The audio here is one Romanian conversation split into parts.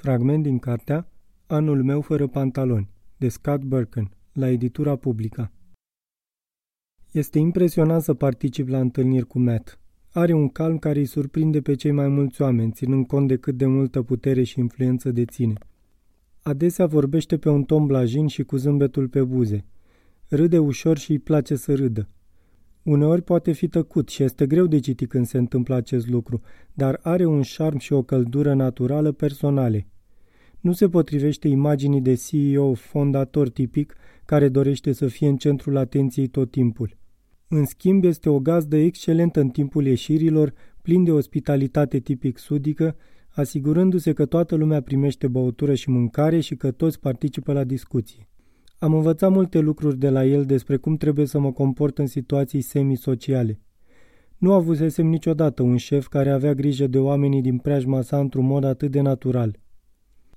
Fragment din cartea Anul meu fără pantaloni, de Scott Birken, la editura publică. Este impresionant să particip la întâlniri cu Matt. Are un calm care îi surprinde pe cei mai mulți oameni, ținând cont de cât de multă putere și influență deține. Adesea vorbește pe un ton blajin și cu zâmbetul pe buze. Râde ușor și îi place să râdă. Uneori poate fi tăcut și este greu de citit când se întâmplă acest lucru, dar are un șarm și o căldură naturală personale. Nu se potrivește imaginii de CEO fondator tipic care dorește să fie în centrul atenției tot timpul. În schimb, este o gazdă excelentă în timpul ieșirilor, plin de ospitalitate tipic sudică, asigurându-se că toată lumea primește băutură și mâncare și că toți participă la discuții. Am învățat multe lucruri de la el despre cum trebuie să mă comport în situații semisociale. Nu avusesem niciodată un șef care avea grijă de oamenii din preajma sa într-un mod atât de natural.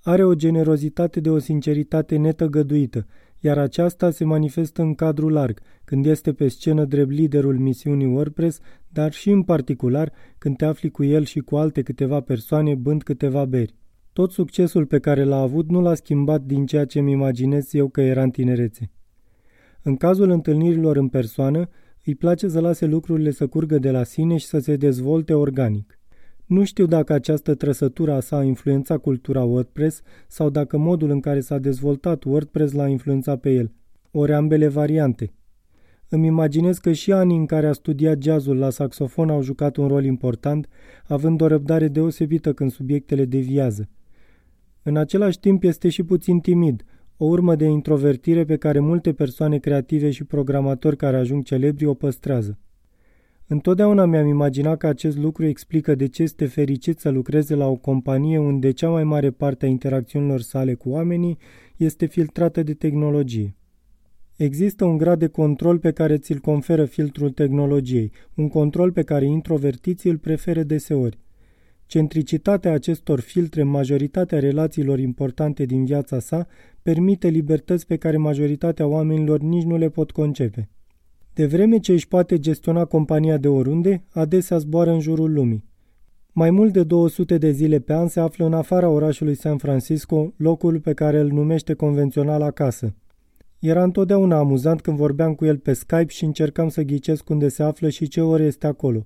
Are o generozitate de o sinceritate netăgăduită, iar aceasta se manifestă în cadrul larg, când este pe scenă drept liderul misiunii WordPress, dar și în particular când te afli cu el și cu alte câteva persoane bând câteva beri. Tot succesul pe care l-a avut nu l-a schimbat din ceea ce mi imaginez eu că era în tinerețe. În cazul întâlnirilor în persoană, îi place să lase lucrurile să curgă de la sine și să se dezvolte organic. Nu știu dacă această trăsătură a sa a influențat cultura WordPress sau dacă modul în care s-a dezvoltat WordPress l-a influențat pe el. Ori ambele variante. Îmi imaginez că și anii în care a studiat jazzul la saxofon au jucat un rol important, având o răbdare deosebită când subiectele deviază. În același timp este și puțin timid, o urmă de introvertire pe care multe persoane creative și programatori care ajung celebri o păstrează. Întotdeauna mi-am imaginat că acest lucru explică de ce este fericit să lucreze la o companie unde cea mai mare parte a interacțiunilor sale cu oamenii este filtrată de tehnologie. Există un grad de control pe care ți-l conferă filtrul tehnologiei, un control pe care introvertiții îl preferă deseori. Centricitatea acestor filtre în majoritatea relațiilor importante din viața sa permite libertăți pe care majoritatea oamenilor nici nu le pot concepe. De vreme ce își poate gestiona compania de oriunde, adesea zboară în jurul lumii. Mai mult de 200 de zile pe an se află în afara orașului San Francisco, locul pe care îl numește convențional acasă. Era întotdeauna amuzant când vorbeam cu el pe Skype și încercam să ghicesc unde se află și ce ore este acolo.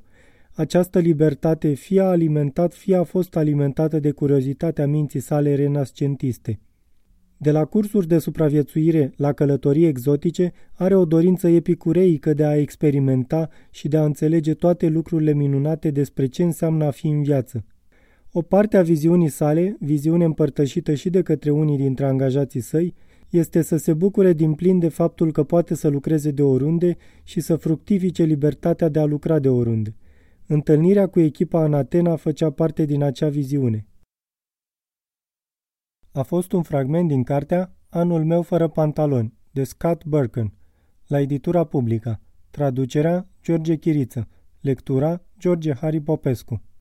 Această libertate fie a alimentat, fie a fost alimentată de curiozitatea minții sale renascentiste. De la cursuri de supraviețuire la călătorii exotice, are o dorință epicureică de a experimenta și de a înțelege toate lucrurile minunate despre ce înseamnă a fi în viață. O parte a viziunii sale, viziune împărtășită și de către unii dintre angajații săi, este să se bucure din plin de faptul că poate să lucreze de oriunde și să fructifice libertatea de a lucra de oriunde. Întâlnirea cu echipa în Atena făcea parte din acea viziune. A fost un fragment din cartea Anul meu fără pantaloni, de Scott Birken, la editura publică. Traducerea George Chiriță. Lectura George Harry Popescu.